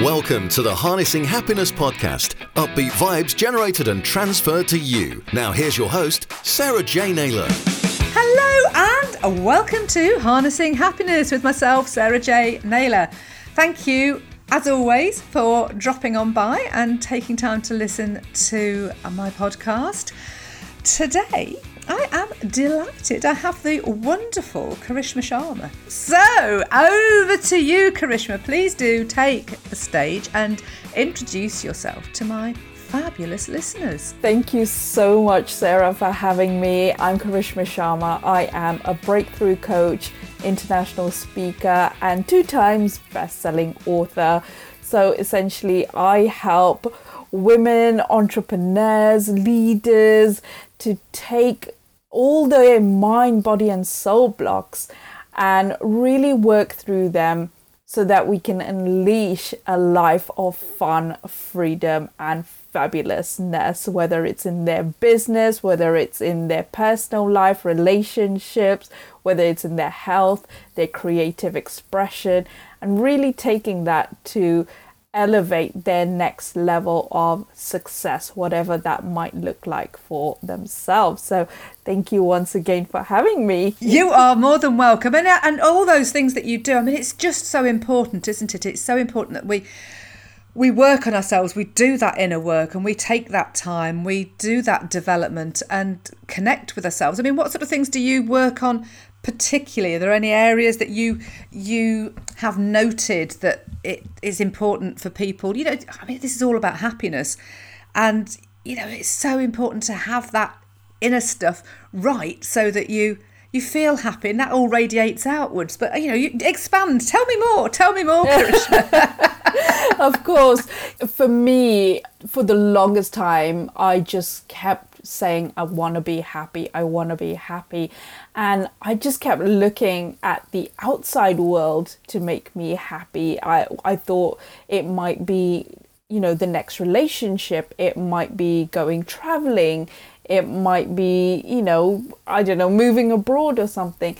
Welcome to the Harnessing Happiness podcast. Upbeat vibes generated and transferred to you. Now, here's your host, Sarah J. Naylor. Hello, and welcome to Harnessing Happiness with myself, Sarah J. Naylor. Thank you, as always, for dropping on by and taking time to listen to my podcast. Today, I am delighted. I have the wonderful Karishma Sharma. So, over to you, Karishma. Please do take the stage and introduce yourself to my fabulous listeners. Thank you so much, Sarah, for having me. I'm Karishma Sharma. I am a breakthrough coach, international speaker, and two times best selling author. So, essentially, I help women, entrepreneurs, leaders to take all their mind, body, and soul blocks and really work through them so that we can unleash a life of fun, freedom, and fabulousness, whether it's in their business, whether it's in their personal life, relationships, whether it's in their health, their creative expression, and really taking that to elevate their next level of success, whatever that might look like for themselves. So, thank you once again for having me. You are more than welcome. And, and all those things that you do, I mean, it's just so important, isn't it? It's so important that we. We work on ourselves, we do that inner work, and we take that time, we do that development and connect with ourselves. I mean, what sort of things do you work on particularly? Are there any areas that you you have noted that it is important for people? You know, I mean, this is all about happiness, and you know, it's so important to have that inner stuff right so that you you feel happy and that all radiates outwards. But you know, you expand. Tell me more. Tell me more, of course, for me, for the longest time, I just kept saying, I want to be happy, I want to be happy. And I just kept looking at the outside world to make me happy. I, I thought it might be, you know, the next relationship, it might be going traveling, it might be, you know, I don't know, moving abroad or something.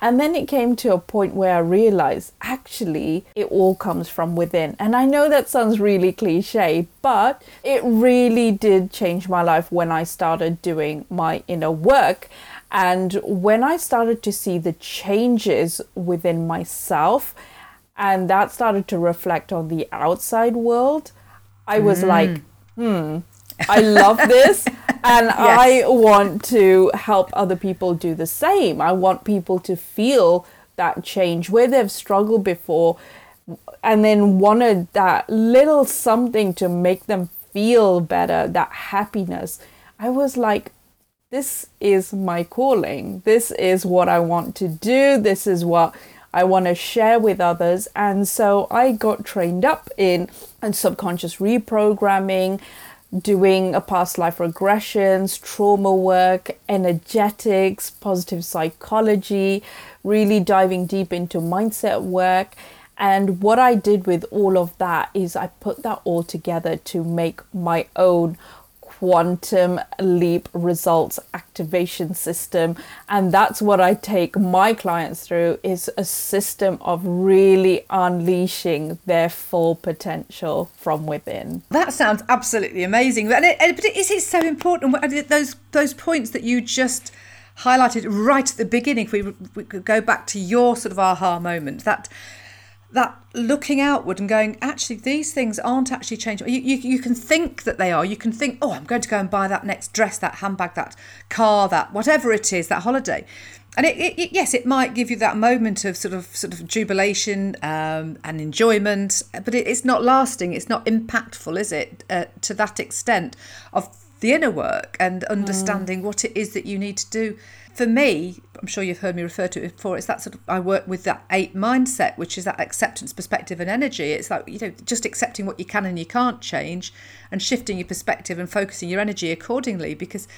And then it came to a point where I realized actually it all comes from within. And I know that sounds really cliche, but it really did change my life when I started doing my inner work. And when I started to see the changes within myself, and that started to reflect on the outside world, I was mm. like, hmm, I love this and yes. I want to help other people do the same. I want people to feel that change where they've struggled before and then wanted that little something to make them feel better, that happiness. I was like, this is my calling. This is what I want to do. This is what I want to share with others. And so I got trained up in, in subconscious reprogramming doing a past life regressions, trauma work, energetics, positive psychology, really diving deep into mindset work. And what I did with all of that is I put that all together to make my own quantum leap results activation system. And that's what i take my clients through is a system of really unleashing their full potential from within. That sounds absolutely amazing. But it, but it is so important. Those those points that you just highlighted right at the beginning if we, we could go back to your sort of aha moment that that looking outward and going, actually, these things aren't actually changing. You, you, you can think that they are. You can think, oh, I'm going to go and buy that next dress, that handbag, that car, that whatever it is, that holiday. And it, it, it yes, it might give you that moment of sort of sort of jubilation um, and enjoyment, but it, it's not lasting. It's not impactful, is it? Uh, to that extent of the inner work and understanding mm. what it is that you need to do for me, I'm sure you've heard me refer to it before, it's that sort of, I work with that APE mindset, which is that acceptance, perspective, and energy. It's like, you know, just accepting what you can and you can't change and shifting your perspective and focusing your energy accordingly because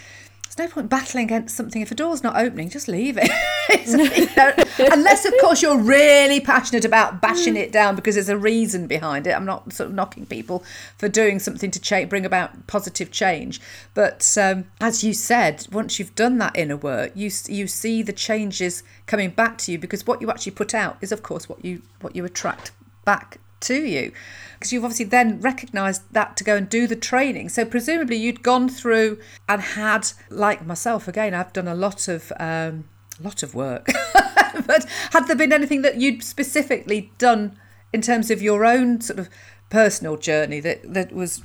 there's no point battling against something if a door's not opening just leave it. You know, unless of course you're really passionate about bashing it down because there's a reason behind it. I'm not sort of knocking people for doing something to cha- bring about positive change. But um, as you said once you've done that inner work you you see the changes coming back to you because what you actually put out is of course what you what you attract back to you because you've obviously then recognized that to go and do the training. So presumably you'd gone through and had like myself again i've done a lot of um, lot of work but had there been anything that you'd specifically done in terms of your own sort of personal journey that that was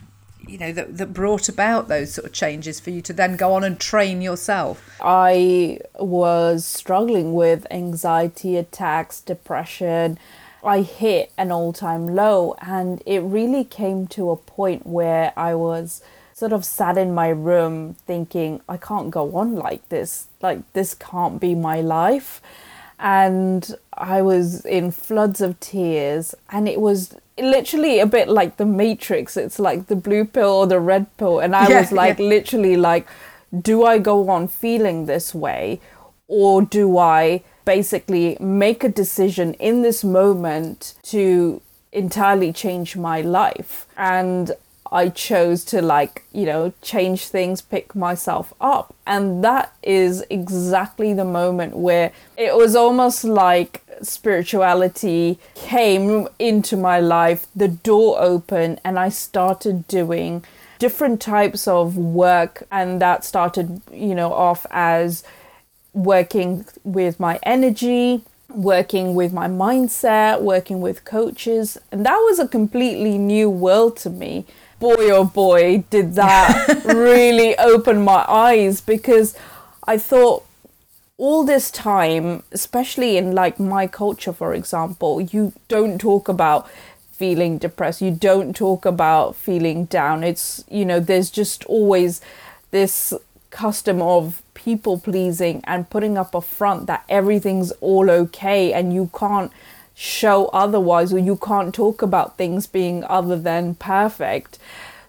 you know that, that brought about those sort of changes for you to then go on and train yourself? I was struggling with anxiety attacks depression i hit an all-time low and it really came to a point where i was sort of sat in my room thinking i can't go on like this like this can't be my life and I was in floods of tears, and it was literally a bit like the Matrix. It's like the blue pill or the red pill, and I yeah, was like, yeah. literally, like, do I go on feeling this way, or do I basically make a decision in this moment to entirely change my life? And I chose to like, you know, change things, pick myself up. And that is exactly the moment where it was almost like spirituality came into my life, the door opened, and I started doing different types of work. And that started, you know, off as working with my energy, working with my mindset, working with coaches. And that was a completely new world to me boy oh boy did that really open my eyes because I thought all this time, especially in like my culture, for example, you don't talk about feeling depressed. You don't talk about feeling down. It's, you know, there's just always this custom of people pleasing and putting up a front that everything's all okay and you can't show otherwise or you can't talk about things being other than perfect.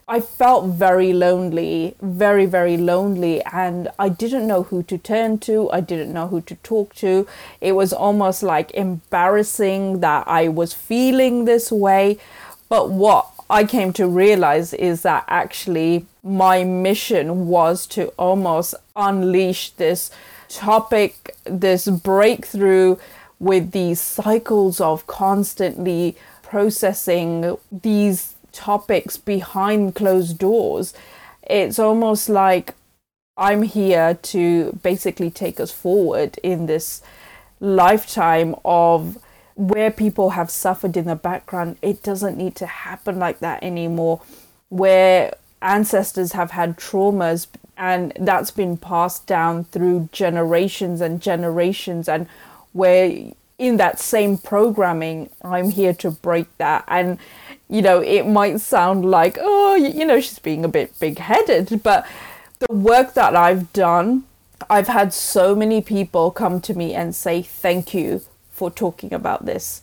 I felt very lonely, very, very lonely, and I didn't know who to turn to. I didn't know who to talk to. It was almost like embarrassing that I was feeling this way. But what I came to realize is that actually my mission was to almost unleash this topic, this breakthrough with these cycles of constantly processing these topics behind closed doors. It's almost like I'm here to basically take us forward in this lifetime of where people have suffered in the background. It doesn't need to happen like that anymore. Where ancestors have had traumas and that's been passed down through generations and generations and where in that same programming i'm here to break that and you know it might sound like oh you know she's being a bit big-headed but the work that i've done i've had so many people come to me and say thank you for talking about this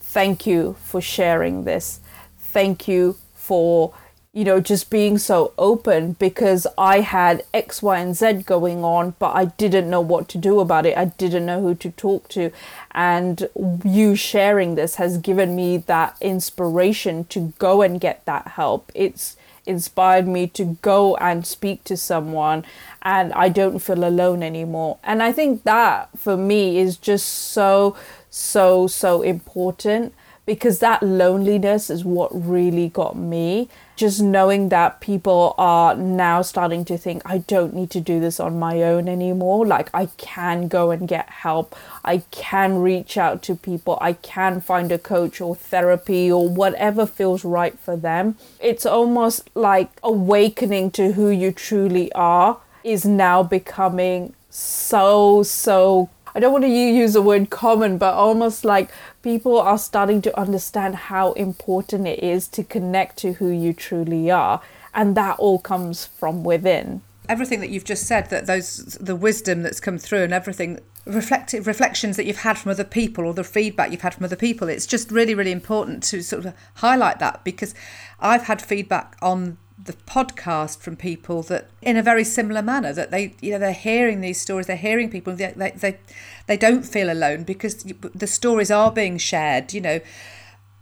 thank you for sharing this thank you for you know, just being so open because I had X, Y, and Z going on, but I didn't know what to do about it. I didn't know who to talk to. And you sharing this has given me that inspiration to go and get that help. It's inspired me to go and speak to someone, and I don't feel alone anymore. And I think that for me is just so, so, so important because that loneliness is what really got me. Just knowing that people are now starting to think, I don't need to do this on my own anymore. Like, I can go and get help. I can reach out to people. I can find a coach or therapy or whatever feels right for them. It's almost like awakening to who you truly are is now becoming so, so I don't want to use the word common, but almost like people are starting to understand how important it is to connect to who you truly are. And that all comes from within. Everything that you've just said, that those the wisdom that's come through and everything reflective reflections that you've had from other people or the feedback you've had from other people, it's just really, really important to sort of highlight that because I've had feedback on the podcast from people that in a very similar manner that they you know they're hearing these stories they're hearing people they they they, they don't feel alone because the stories are being shared you know.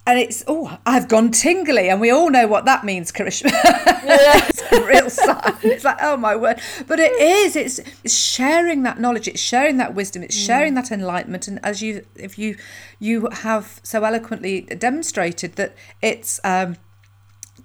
And it's oh I've gone tingly and we all know what that means Karishma. It's a real sign it's like oh my word. But it is it's, it's sharing that knowledge it's sharing that wisdom it's sharing that enlightenment. And as you if you you have so eloquently demonstrated that it's um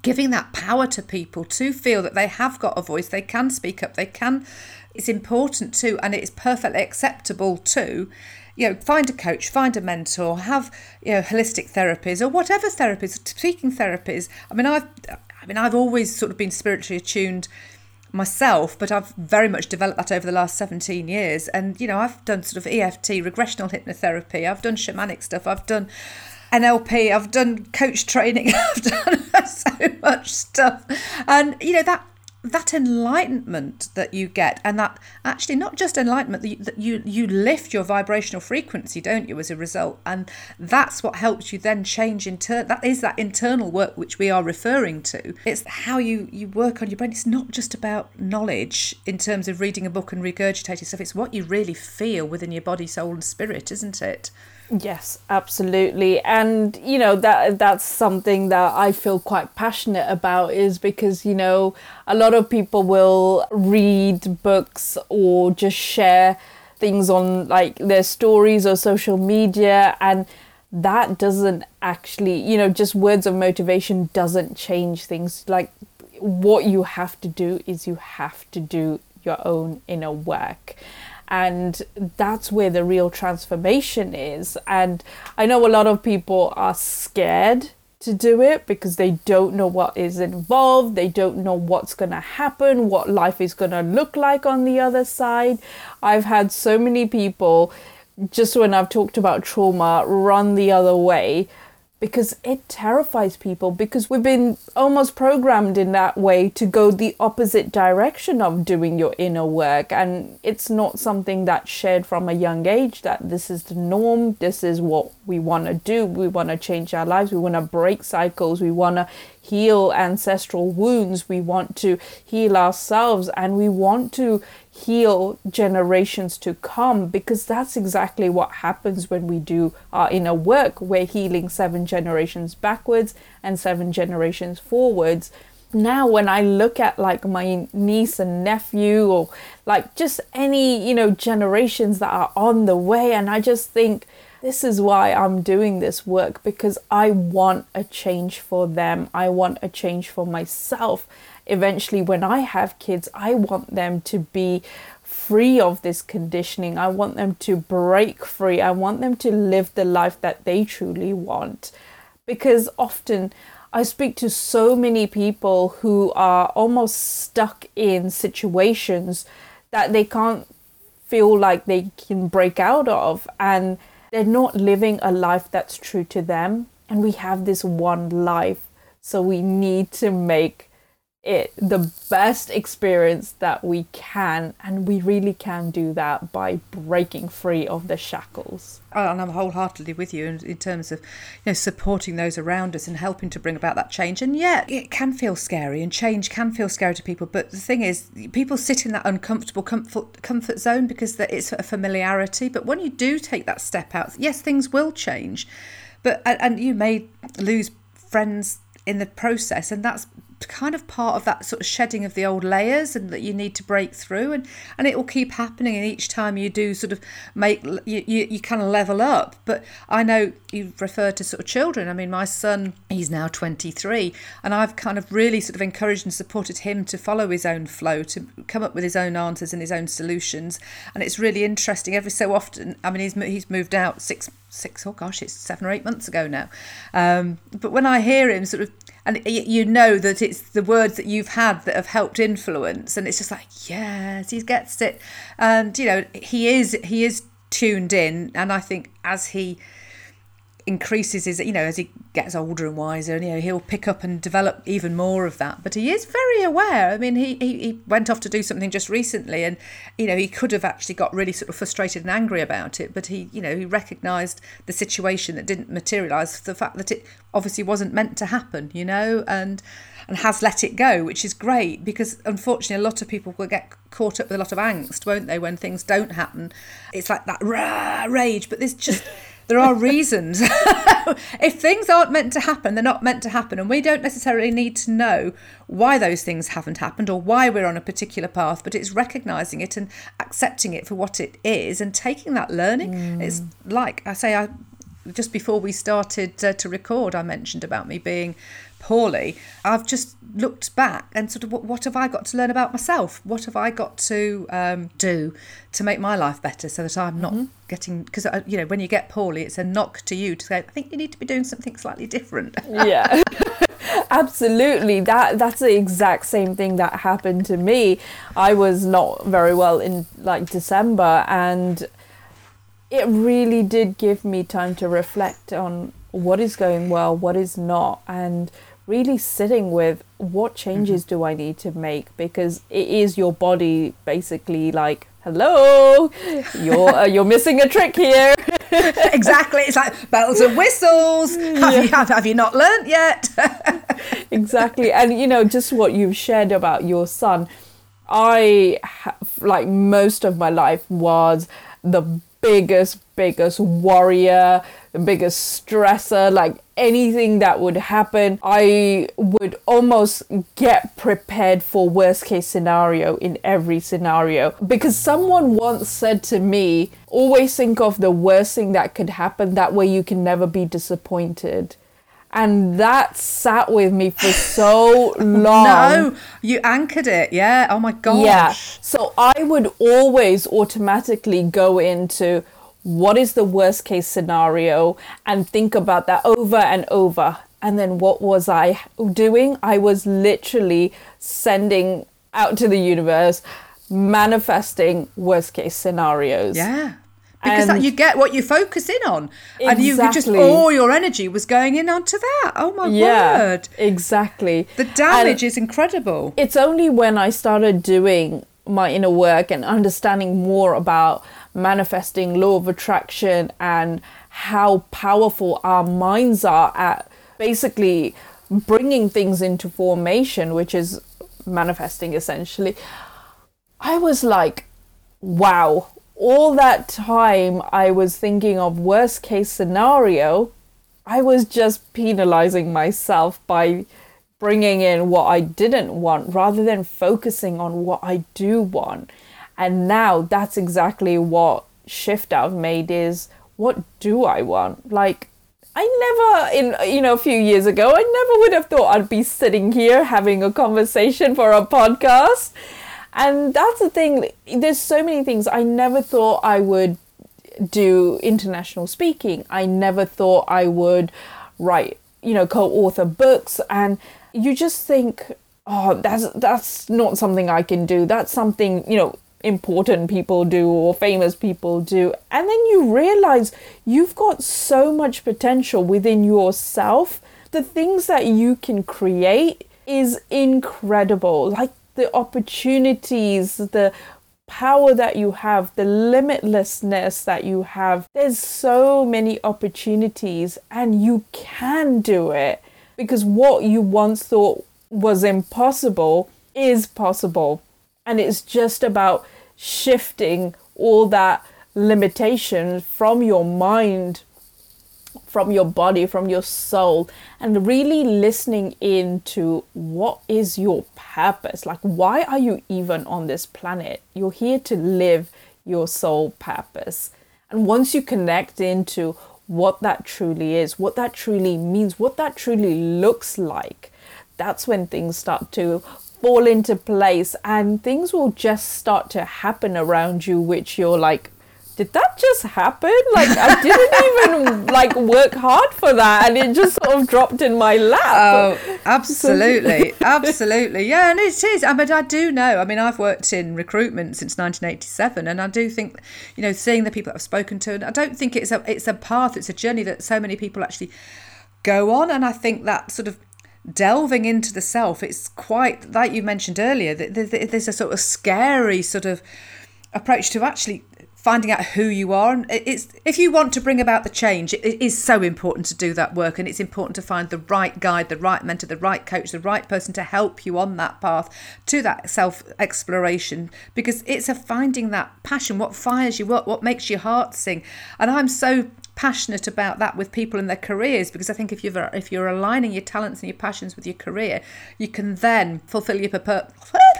giving that power to people to feel that they have got a voice they can speak up they can it's important too and it's perfectly acceptable too you know, find a coach, find a mentor, have you know holistic therapies or whatever therapies, speaking therapies. I mean, I've, I mean, I've always sort of been spiritually attuned myself, but I've very much developed that over the last 17 years. And, you know, I've done sort of EFT, regressional hypnotherapy, I've done shamanic stuff, I've done NLP, I've done coach training, I've done so much stuff. And, you know, that that enlightenment that you get and that actually not just enlightenment that you, that you you lift your vibrational frequency don't you as a result? And that's what helps you then change inter that is that internal work which we are referring to. It's how you you work on your brain. It's not just about knowledge in terms of reading a book and regurgitating stuff. It's what you really feel within your body soul and spirit isn't it Yes, absolutely. And you know that that's something that I feel quite passionate about is because you know a lot of people will read books or just share things on like their stories or social media and that doesn't actually, you know, just words of motivation doesn't change things. Like what you have to do is you have to do your own inner work and that's where the real transformation is. And i know a lot of people are scared to do it because they don't know what is involved they don't know what's going to happen what life is going to look like on the other side. I've had so many people just when i've talked about trauma run the other way because it terrifies people because we've been almost programmed in that way to go the opposite direction of doing your inner work. And it's not something that's shared from a young age that this is the norm this is what we want to do we want to change our lives we want to break cycles we want to heal ancestral wounds we want to heal ourselves and we want to heal generations to come because that's exactly what happens when we do our inner work. We're healing seven generations backwards and seven generations forwards. Now, when I look at like my niece and nephew, or like just any, you know, generations that are on the way, and I just think, this is why I'm doing this work because I want a change for them. I want a change for myself eventually when I have kids, I want them to be free of this conditioning. I want them to break free. I want them to live the life that they truly want. Because often I speak to so many people who are almost stuck in situations that they can't feel like they can break out of and they're not living a life that's true to them. And we have this one life. So we need to make it the best experience that we can and we really can do that by breaking free of the shackles. And i'm wholeheartedly with you in, in terms of you know supporting those around us and helping to bring about that change. And yet it can feel scary and change can feel scary to people. But the thing is people sit in that uncomfortable comfort comfort zone because it's a familiarity. But when you do take that step out yes things will change. But and you may lose friends in the process and that's kind of part of that sort of shedding of the old layers and that you need to break through and and it will keep happening and each time you do sort of make you, you, you kind of level up. But i know you refer to sort of children. I mean my son he's now 23 and i've kind of really sort of encouraged and supported him to follow his own flow to come up with his own answers and his own solutions. And it's really interesting every so often i mean he's he's moved out six six oh gosh it's seven or eight months ago now. Um, but when i hear him sort of and you know that it's the words that you've had that have helped influence and it's just like yes he gets it. And you know he is he is tuned in and i think as he increases his you know as he gets older and wiser and you know he'll pick up and develop even more of that. But he is very aware. I mean he, he, he went off to do something just recently and you know he could have actually got really sort of frustrated and angry about it but he you know he recognized the situation that didn't materialize the fact that it obviously wasn't meant to happen you know and and has let it go which is great because unfortunately a lot of people will get caught up with a lot of angst won't they when things don't happen? It's like that rah, rage but there's just there are reasons. if things aren't meant to happen, they're not meant to happen. And we don't necessarily need to know why those things haven't happened or why we're on a particular path, but it's recognizing it and accepting it for what it is and taking that learning. Mm. It's like I say, I just before we started uh, to record, I mentioned about me being poorly. I've just looked back and sort of what, what have I got to learn about myself? What have I got to um, do to make my life better so that I'm not mm-hmm. getting because uh, you know when you get poorly, it's a knock to you to say I think you need to be doing something slightly different. yeah. Absolutely. That that's the exact same thing that happened to me. I was not very well in like December and it really did give me time to reflect on what is going well, what is not, and really sitting with what changes mm-hmm. do I need to make because it is your body basically like hello you're uh, you're missing a trick here exactly it's like bells and whistles have, yeah. you, have, have you not learnt yet exactly and you know just what you've shared about your son i like most of my life was the biggest, biggest warrior, the biggest stressor, like anything that would happen, I would almost get prepared for worst case scenario in every scenario. Because someone once said to me, always think of the worst thing that could happen, that way you can never be disappointed and that sat with me for so long. no, you anchored it. Yeah. Oh my gosh. Yeah. So I would always automatically go into what is the worst case scenario and think about that over and over. And then what was I doing? I was literally sending out to the universe, manifesting worst case scenarios. Yeah because that you get what you focus in on exactly. and you just all your energy was going in onto that oh my yeah, word exactly the damage and is incredible it's only when i started doing my inner work and understanding more about manifesting law of attraction and how powerful our minds are at basically bringing things into formation which is manifesting essentially i was like wow all that time I was thinking of worst case scenario, I was just penalizing myself by bringing in what I didn't want rather than focusing on what I do want. And now that's exactly what shift I've made is what do I want? Like I never in you know a few years ago I never would have thought I'd be sitting here having a conversation for a podcast and that's the thing, there's so many things I never thought I would do international speaking. I never thought I would write, you know, co-author books and you just think, oh, that's that's not something I can do. That's something, you know, important people do or famous people do. And then you realize you've got so much potential within yourself. The things that you can create is incredible. Like the opportunities, the power that you have, the limitlessness that you have. There's so many opportunities, and you can do it because what you once thought was impossible is possible. And it's just about shifting all that limitation from your mind from your body, from your soul, and really listening into what is your purpose. Like, why are you even on this planet? You're here to live your soul purpose. And once you connect into what that truly is, what that truly means, what that truly looks like, that's when things start to fall into place and things will just start to happen around you, which you're like, did that just happen? Like I didn't even like work hard for that, and it just sort of dropped in my lap. Oh, absolutely, absolutely, yeah, and it is. I mean, I do know. I mean, I've worked in recruitment since 1987, and I do think, you know, seeing the people that I've spoken to, and I don't think it's a it's a path, it's a journey that so many people actually go on, and I think that sort of delving into the self, it's quite like you mentioned earlier. That there's a sort of scary sort of approach to actually finding out who you are and it's if you want to bring about the change it is so important to do that work and it's important to find the right guide the right mentor the right coach the right person to help you on that path to that self exploration because it's a finding that passion what fires you what what makes your heart sing and i'm so passionate about that with people in their careers because I think if you're if you're aligning your talents and your passions with your career, you can then fulfill your purpose.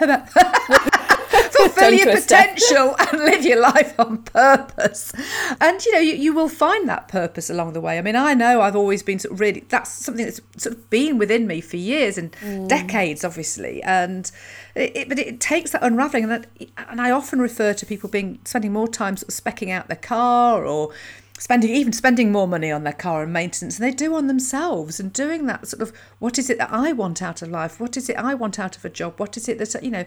fulfill your potential and live your life on purpose. And you know, you, you will find that purpose along the way. I mean, I know I've always been sort of really that's something that's sort of been within me for years and mm. decades, obviously. And it, it, but it takes that unraveling, and that, and I often refer to people being spending more time sort of specking out their car or spending even spending more money on their car and maintenance than they do on themselves and doing that sort of what is it that I want out of life what is it I want out of a job what is it that you know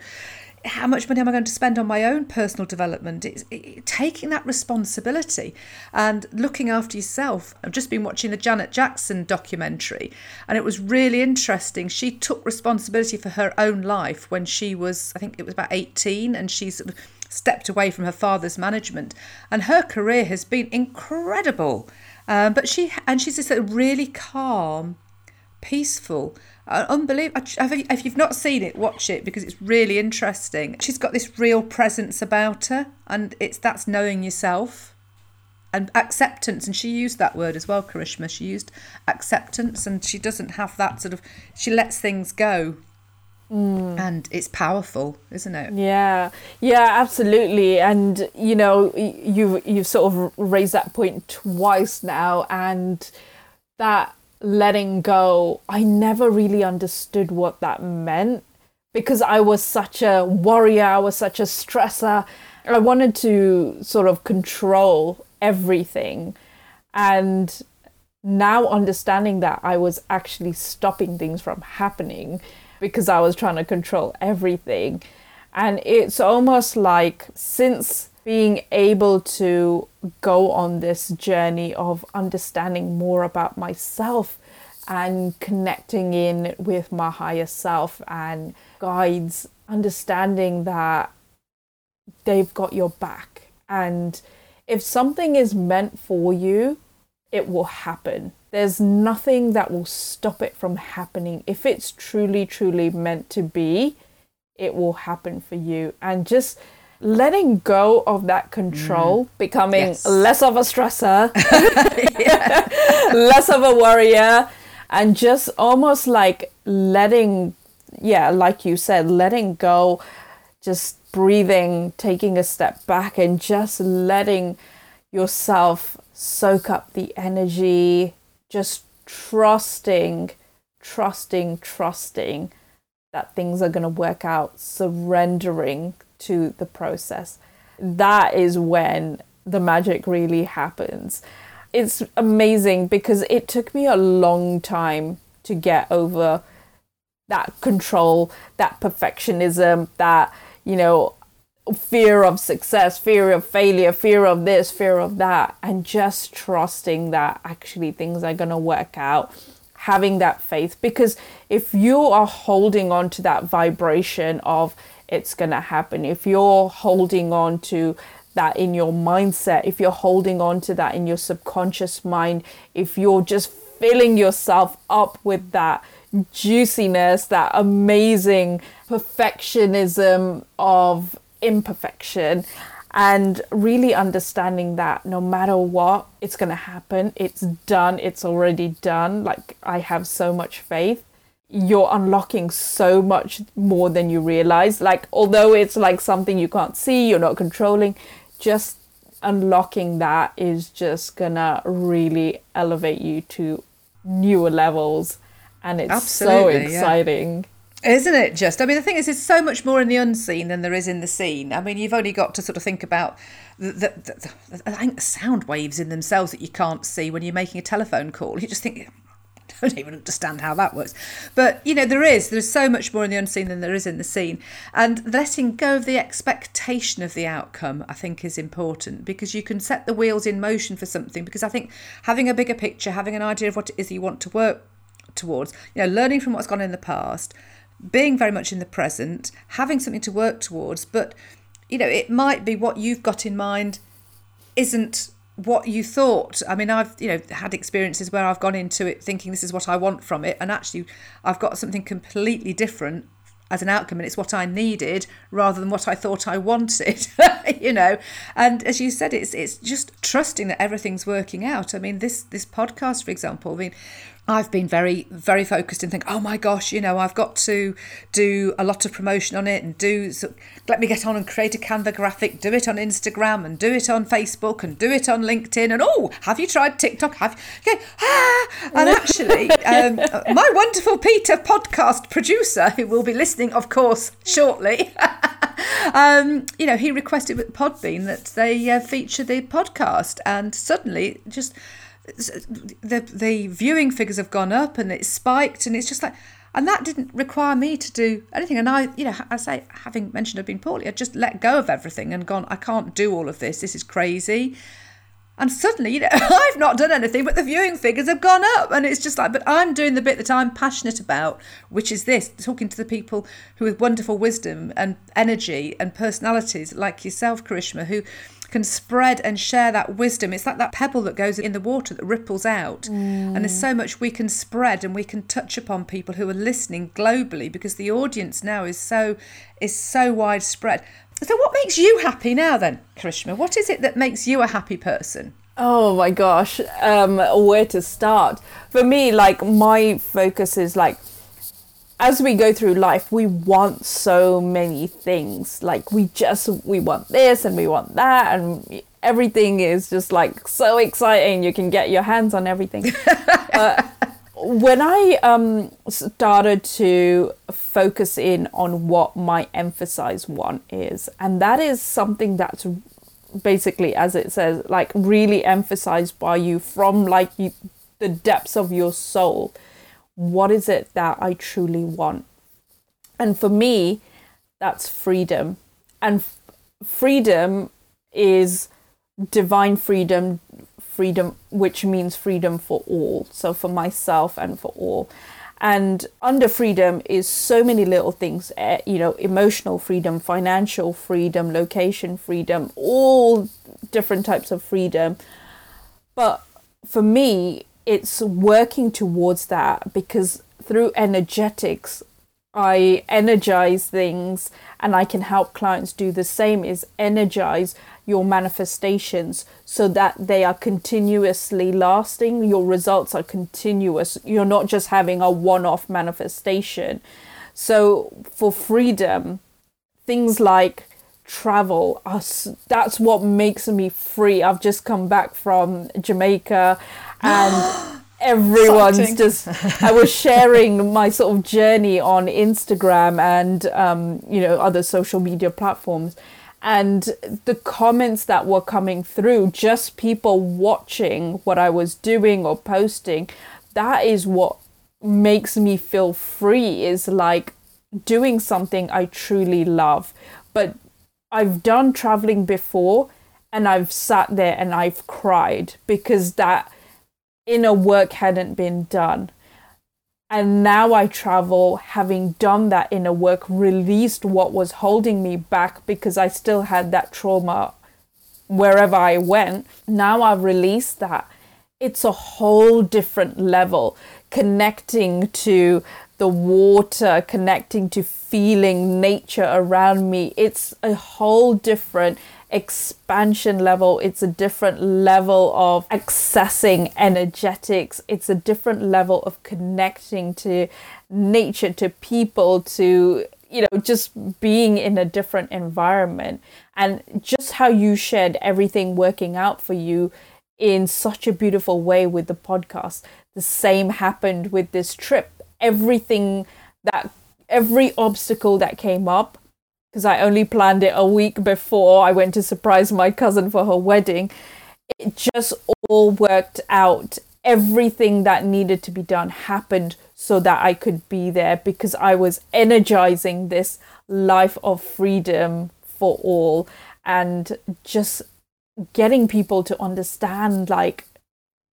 how much money am I going to spend on my own personal development? It's it, taking that responsibility and looking after yourself. I've just been watching the Janet Jackson documentary, and it was really interesting. She took responsibility for her own life when she was, I think it was about 18, and she sort of stepped away from her father's management. And her career has been incredible. Um, but she, and she's just a really calm, peaceful, uh, unbelievable. If you've not seen it, watch it because it's really interesting. She's got this real presence about her, and it's that's knowing yourself and acceptance. And she used that word as well, Karishma. She used acceptance, and she doesn't have that sort of. She lets things go. Mm. And it's powerful, isn't it? Yeah, yeah, absolutely. And you know, you've you've sort of raised that point twice now, and that letting go, I never really understood what that meant because I was such a warrior, I was such a stressor. I wanted to sort of control everything. And now understanding that I was actually stopping things from happening because I was trying to control everything. And it's almost like since being able to go on this journey of understanding more about myself and connecting in with my higher self and guides, understanding that they've got your back. And if something is meant for you, it will happen. There's nothing that will stop it from happening. If it's truly, truly meant to be, it will happen for you. And just letting go of that control, mm. becoming yes. less of a stressor, less of a worrier, and just almost like letting, yeah, like you said, letting go, just breathing, taking a step back, and just letting yourself soak up the energy, just trusting, trusting, trusting that things are going to work out, surrendering to the process. That is when the magic really happens. It's amazing because it took me a long time to get over that control, that perfectionism, that, you know, fear of success, fear of failure, fear of this, fear of that, and just trusting that actually things are going to work out. Having that faith, because if you are holding on to that vibration of it's going to happen. If you're holding on to that in your mindset, if you're holding on to that in your subconscious mind, if you're just filling yourself up with that juiciness, that amazing perfectionism of imperfection, and really understanding that no matter what, it's going to happen. It's done. It's already done. Like, I have so much faith you're unlocking so much more than you realize. Like, although it's like something you can't see, you're not controlling, just unlocking that is just gonna really elevate you to newer levels. And it's Absolutely, so exciting. Yeah. Isn't it just? I mean, the thing is, there's so much more in the unseen than there is in the seen. I mean, you've only got to sort of think about the, the, the, the I sound waves in themselves that you can't see when you're making a telephone call. You just think, don't even understand how that works. But you know, there is there's so much more in the unseen than there is in the seen, and letting go of the expectation of the outcome, I think, is important because you can set the wheels in motion for something. Because I think having a bigger picture, having an idea of what it is you want to work towards, you know, learning from what's gone in the past, being very much in the present, having something to work towards, but you know, it might be what you've got in mind isn't what you thought. I mean, I've you know had experiences where I've gone into it thinking this is what I want from it, and actually I've got something completely different as an outcome and it's what I needed rather than what I thought I wanted you know and as you said it's it's just trusting that everything's working out I mean this this podcast for example I mean I've been very, very focused and think, oh my gosh, you know, I've got to do a lot of promotion on it and do, so let me get on and create a Canva graphic, do it on Instagram and do it on Facebook and do it on LinkedIn. And oh, have you tried TikTok? Have you? okay, ah, and actually, um, my wonderful Peter podcast producer, who will be listening, of course, shortly. um, you know, he requested with Podbean that they uh, feature the podcast, and suddenly just the the viewing figures have gone up and it's spiked and it's just like and that didn't require me to do anything. And i you know i say having mentioned i've been poorly i just let go of everything and gone i can't do all of this. This is crazy. And suddenly you know i've not done anything but the viewing figures have gone up. And it's just like but i'm doing the bit that i'm passionate about which is this talking to the people who with wonderful wisdom and energy and personalities like yourself karishma who can spread and share that wisdom. It's like that pebble that goes in the water that ripples out. Mm. And there's so much we can spread and we can touch upon people who are listening globally because the audience now is so is so widespread. So what makes you happy now then, Karishma? What is it that makes you a happy person? Oh my gosh, um, where to start? For me, like my focus is like as we go through life, we want so many things. Like we just we want this and we want that, and everything is just like so exciting. You can get your hands on everything. but when I um, started to focus in on what my emphasize one is, and that is something that's basically, as it says, like really emphasized by you from like you, the depths of your soul what is it that I truly want? And for me, that's freedom. And f- freedom is divine freedom, freedom, which means freedom for all. So for myself and for all. And under freedom is so many little things, eh, you know, emotional freedom, financial freedom, location freedom, all different types of freedom. But for me, it's working towards that because through energetics I energize things and I can help clients do the same is energize your manifestations so that they are continuously lasting your results are continuous. You're not just having a one-off manifestation. So for freedom things like travel are, that's what makes me free. I've just come back from jamaica and everyone's just i was sharing my sort of journey on instagram and um, you know other social media platforms. And the comments that were coming through just people watching what i was doing or posting that is what makes me feel free is like doing something i truly love. But i've done traveling before and i've sat there and i've cried because that inner work hadn't been done. And now I travel having done that inner work, released what was holding me back because I still had that trauma wherever I went. Now I've released that. It's a whole different level, connecting to the water, connecting to feeling nature around me. It's a whole different expansion level, it's a different level of accessing energetics, it's a different level of connecting to nature, to people, to you know, just being in a different environment. And just how you shared everything working out for you in such a beautiful way with the podcast. The same happened with this trip. Everything that every obstacle that came up because I only planned it a week before I went to surprise my cousin for her wedding. It just all worked out. Everything that needed to be done happened so that I could be there because I was energizing this life of freedom for all and just getting people to understand like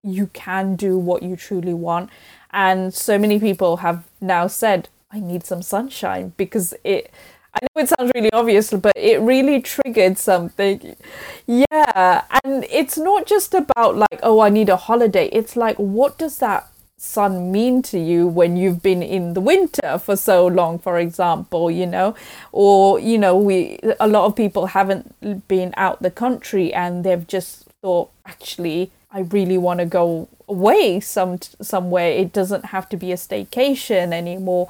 you can do what you truly want. And so many people have now said, I need some sunshine because it I know it sounds really obvious, but it really triggered something. Yeah. And it's not just about like, oh, I need a holiday. It's like, what does that sun mean to you when you've been in the winter for so long for example you know or you know we a lot of people haven't been out the country and they've just thought actually I really want to go away some somewhere it doesn't have to be a staycation anymore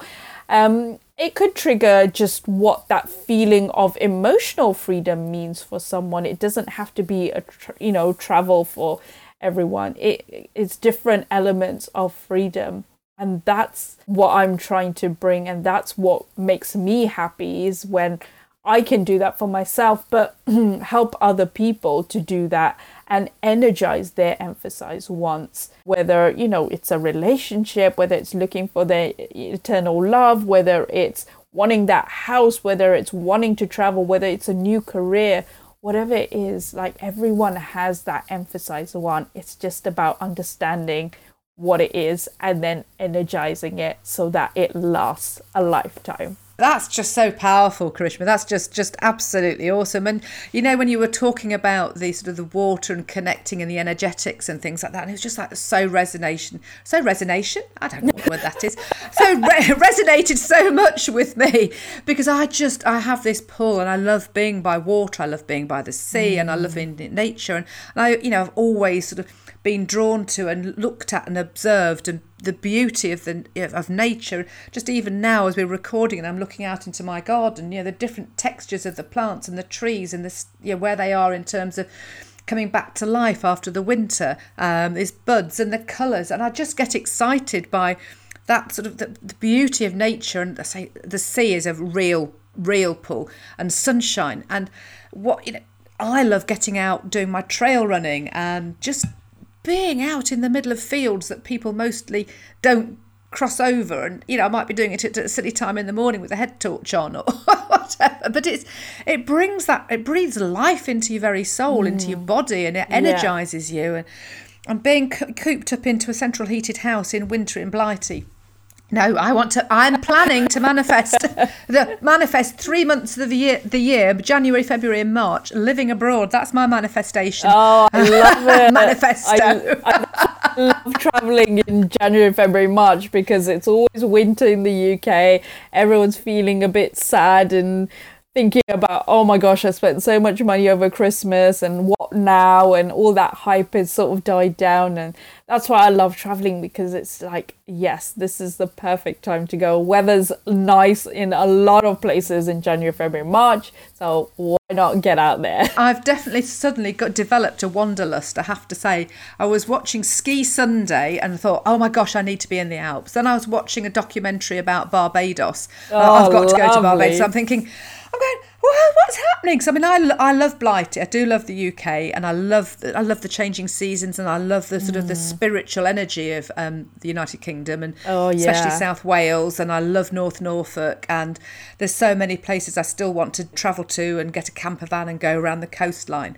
um, it could trigger just what that feeling of emotional freedom means for someone it doesn't have to be a tra- you know travel for everyone. It, it's different elements of freedom. And that's what I'm trying to bring. And that's what makes me happy is when I can do that for myself, but help other people to do that and energize their emphasize wants. Whether, you know, it's a relationship, whether it's looking for their eternal love, whether it's wanting that house, whether it's wanting to travel, whether it's a new career, whatever it is, like everyone has that emphasize one. It's just about understanding what it is and then energizing it so that it lasts a lifetime. That's just so powerful, Karishma. That's just just absolutely awesome. And you know, when you were talking about the sort of the water and connecting and the energetics and things like that, and it was just like so resonation, so resonation. I don't know what word that is. So re- resonated so much with me because I just I have this pull, and I love being by water. I love being by the sea, mm. and I love mm. in nature. And, and I, you know, I've always sort of been drawn to and looked at and observed and the beauty of the of nature just even now as we're recording and I'm looking out into my garden you know the different textures of the plants and the trees and the you know, where they are in terms of coming back to life after the winter um, is buds and the colours. And I just get excited by that sort of the, the beauty of nature and I say the sea is a real real pull and sunshine. And what you know I love getting out doing my trail running and just being out in the middle of fields that people mostly don't cross over and you know I might be doing it at a silly time in the morning with a head torch on or whatever but it's it brings that it breathes life into your very soul mm. into your mm. body and it energizes yeah. you and and being cooped up into a central heated house in winter in Blighty no, I want to. I'm planning to manifest the manifest three months of the year, the year, January, February, and March, living abroad. That's my manifestation. Oh, I love it. Manifesto. I, I love traveling in January, February, March because it's always winter in the UK. Everyone's feeling a bit sad and thinking about, oh my gosh, I spent so much money over Christmas and what now? And all that hype has sort of died down. And that's why I love traveling because it's like, yes, this is the perfect time to go. Weather's nice in a lot of places in January, February, March. So why not get out there? I've definitely suddenly got developed a wanderlust, I have to say. I was watching Ski Sunday and thought, oh my gosh, I need to be in the Alps. Then I was watching a documentary about Barbados. Oh, I've got lovely. to go to Barbados. So I'm thinking, I'm going, well, what's happening? Because I mean, I, I love Blighty. I do love the UK, and I love the, I love the changing seasons, and I love the sort mm. of the mm. spiritual energy of um, the United Kingdom, and oh, yeah. especially South Wales, and I love North Norfolk, and there's so many places I still want to travel to and get a camper van and go around the coastline,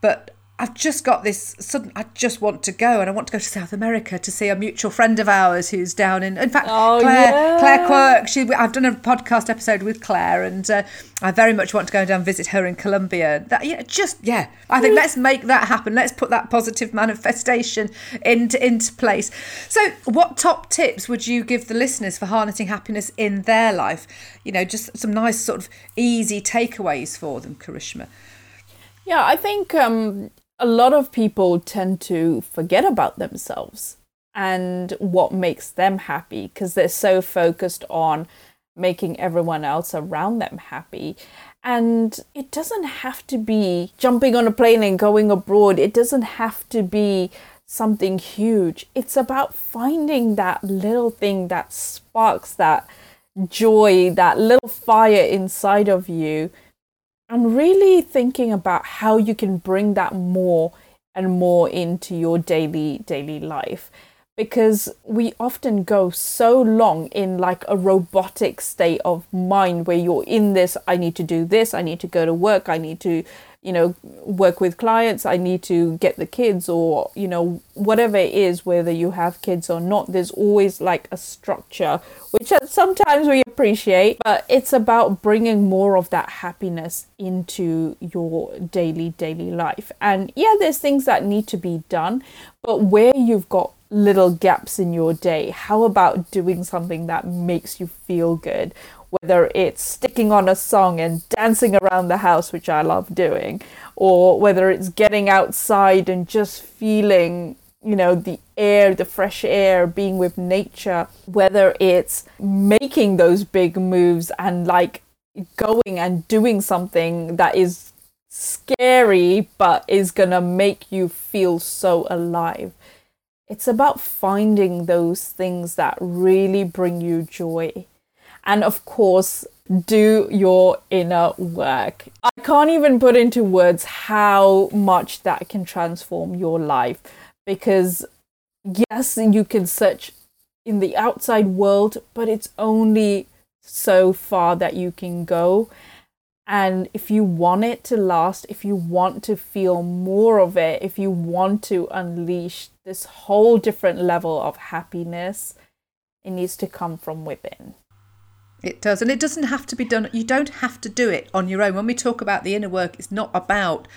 but I've just got this sudden. I just want to go, and I want to go to South America to see a mutual friend of ours who's down in. In fact, oh, Claire yeah. Claire Quirk. She, I've done a podcast episode with Claire, and uh, I very much want to go down and visit her in Colombia. That yeah, just yeah. I think let's make that happen. Let's put that positive manifestation into into place. So, what top tips would you give the listeners for harnessing happiness in their life? You know, just some nice sort of easy takeaways for them, Karishma. Yeah, I think um, a lot of people tend to forget about themselves and what makes them happy because they're so focused on making everyone else around them happy. And it doesn't have to be jumping on a plane and going abroad, it doesn't have to be something huge. It's about finding that little thing that sparks that joy, that little fire inside of you and really thinking about how you can bring that more and more into your daily daily life. Because we often go so long in like a robotic state of mind where you're in this i need to do this i need to go to work i need to you know work with clients i need to get the kids or you know whatever it is whether you have kids or not there's always like a structure which sometimes we appreciate but it's about bringing more of that happiness into your daily daily life and yeah there's things that need to be done but where you've got little gaps in your day? How about doing something that makes you feel good? Whether it's sticking on a song and dancing around the house, which I love doing, or whether it's getting outside and just feeling you know the air the fresh air being with nature whether it's making those big moves and like going and doing something that is scary but is to make you feel so alive. It's about finding those things that really bring you joy and of course do your inner work i can't even put into words how much that can transform your life because yes, you can search in the outside world, but it's only so far that you can go. And if you want it to last, if you want to feel more of it, if you want to unleash this whole different level of happiness, it needs to come from within. It does. And it doesn't have to be done, you don't have to do it on your own. When we talk about the inner work, it's not about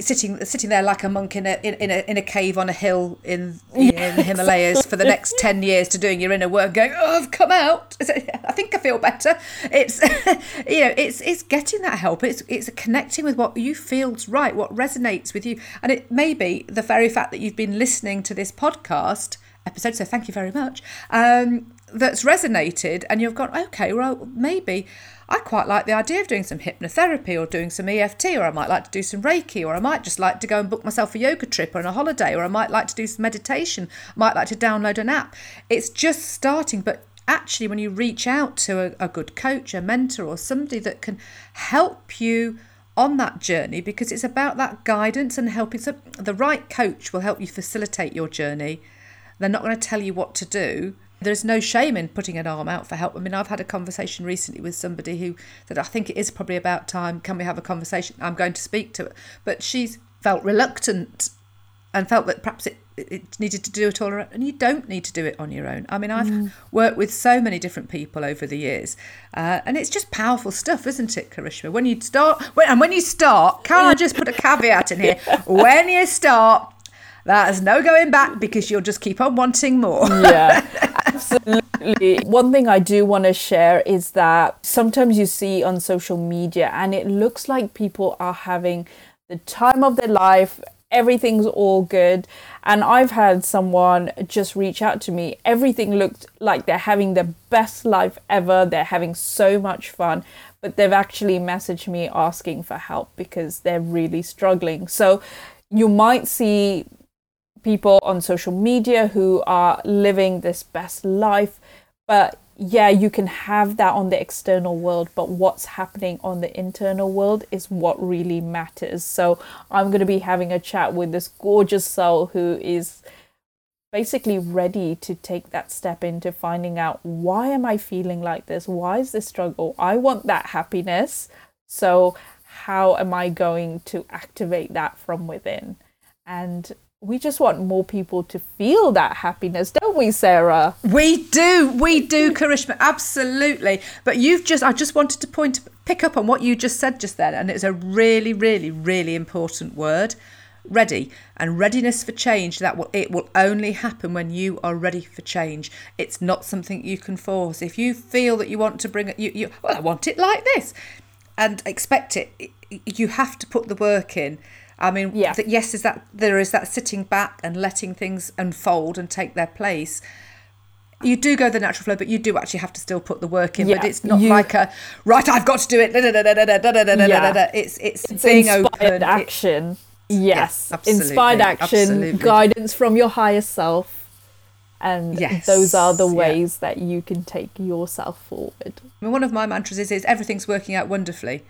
sitting sitting there like a monk in a in, in a in a cave on a hill in, in the Himalayas for the next ten years to doing your inner work, going, oh, I've come out. I think I feel better. It's you know, it's it's getting that help. It's it's connecting with what you feels right, what resonates with you, and it may be the very fact that you've been listening to this podcast episode. So thank you very much. Um, that's resonated, and you've gone, okay, well maybe I quite like the idea of doing some hypnotherapy or doing some EFT, or I might like to do some Reiki, or I might just like to go and book myself a yoga trip on a holiday, or I might like to do some meditation, I might like to download an app. It's just starting, but actually, when you reach out to a, a good coach, a mentor, or somebody that can help you on that journey because it's about that guidance and helping. So, the right coach will help you facilitate your journey. They're not going to tell you what to do there's no shame in putting an arm out for help. I mean, I've had a conversation recently with somebody who said, I think it is probably about time. Can we have a conversation? I'm going to speak to it. But she's felt reluctant and felt that perhaps it, it needed to do it all around. And you don't need to do it on your own. I mean, I've mm. worked with so many different people over the years, uh, and it's just powerful stuff, isn't it, Karishma? When you start, when, and when you start, can I just put a caveat in here? when you start, there's no going back because you'll just keep on wanting more. yeah, absolutely. One thing I do want to share is that sometimes you see on social media and it looks like people are having the time of their life. Everything's all good. And I've had someone just reach out to me. Everything looked like they're having the best life ever. They're having so much fun but they've actually messaged me asking for help because they're really struggling. So you might see people on social media who are living this best life. But yeah, you can have that on the external world, but what's happening on the internal world is what really matters. So I'm going to be having a chat with this gorgeous soul who is basically ready to take that step into finding out why am I feeling like this? Why is this struggle? I want that happiness. So how am I going to activate that from within? And we just want more people to feel that happiness, don't we, Sarah? We do, we do, Karishma, absolutely. But you've just, I just wanted to point, pick up on what you just said just then, and it's a really, really, really important word. Ready. And readiness for change that will it will only happen when you are ready for change. It's not something you can force. If you feel that you want to bring it you, you well i want it like this. And expect it. You have to put the work in I mean, yeah. yes, is that there is that sitting back and letting things unfold and take their place. You do go the natural flow, but you do actually have to still put the work in. Yeah, but it's not you, like a right. I've got to do it. Yeah. It's it's, it's being open. action. It, yes, yes inspired action, absolutely. guidance from your higher self, and yes, those are the ways yeah. that you can take yourself forward. I mean, one of my mantras is, is everything's working out wonderfully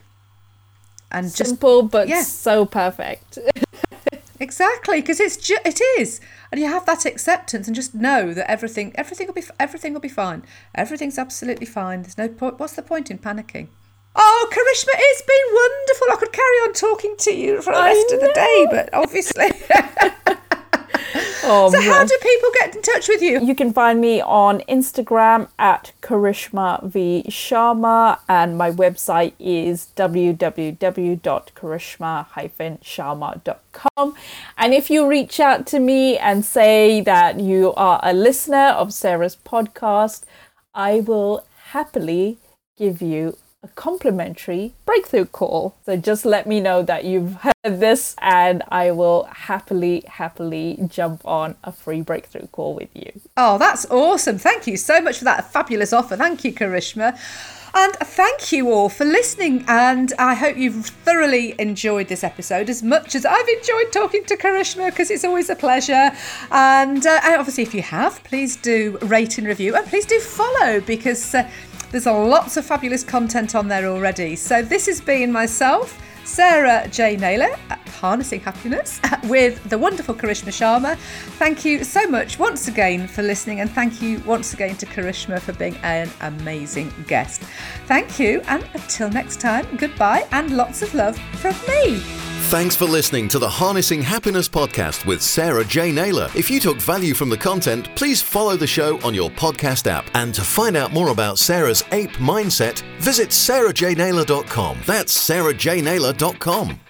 and simple just, but yeah. so perfect. exactly, because it's ju- it is, and you have that acceptance and just know that everything everything will be everything will be fine. Everything's absolutely fine. There's no point. What's the point in panicking? Oh, Karishma, it's been wonderful. I could carry on talking to you for the rest of the day, but obviously. Oh, so, how do people get in touch with you? You can find me on Instagram at Karishma V Sharma, and my website is www.karishma-sharma.com. And if you reach out to me and say that you are a listener of Sarah's podcast, I will happily give you a complimentary breakthrough call. So just let me know that you've heard this, and I will happily, happily jump on a free breakthrough call with you. Oh, that's awesome. Thank you so much for that fabulous offer. Thank you, Karishma. And thank you all for listening. And I hope you've thoroughly enjoyed this episode as much as I've enjoyed talking to Karishma because it's always a pleasure. And, uh, obviously, if you have, please do rate and review and please do follow because uh, there's a lots of fabulous content on there already. So this has been myself. Sarah J. Naylor at Harnessing Happiness with the wonderful Karishma Sharma. Thank you so much once again for listening, and thank you once again to Karishma for being an amazing guest. Thank you, and until next time, goodbye and lots of love from me. Thanks for listening to the Harnessing Happiness podcast with Sarah J. Naylor. If you took value from the content, please follow the show on your podcast app. And to find out more about Sarah's APE mindset, visit sarahjnaylor.com. That's sarahjnaylor.com.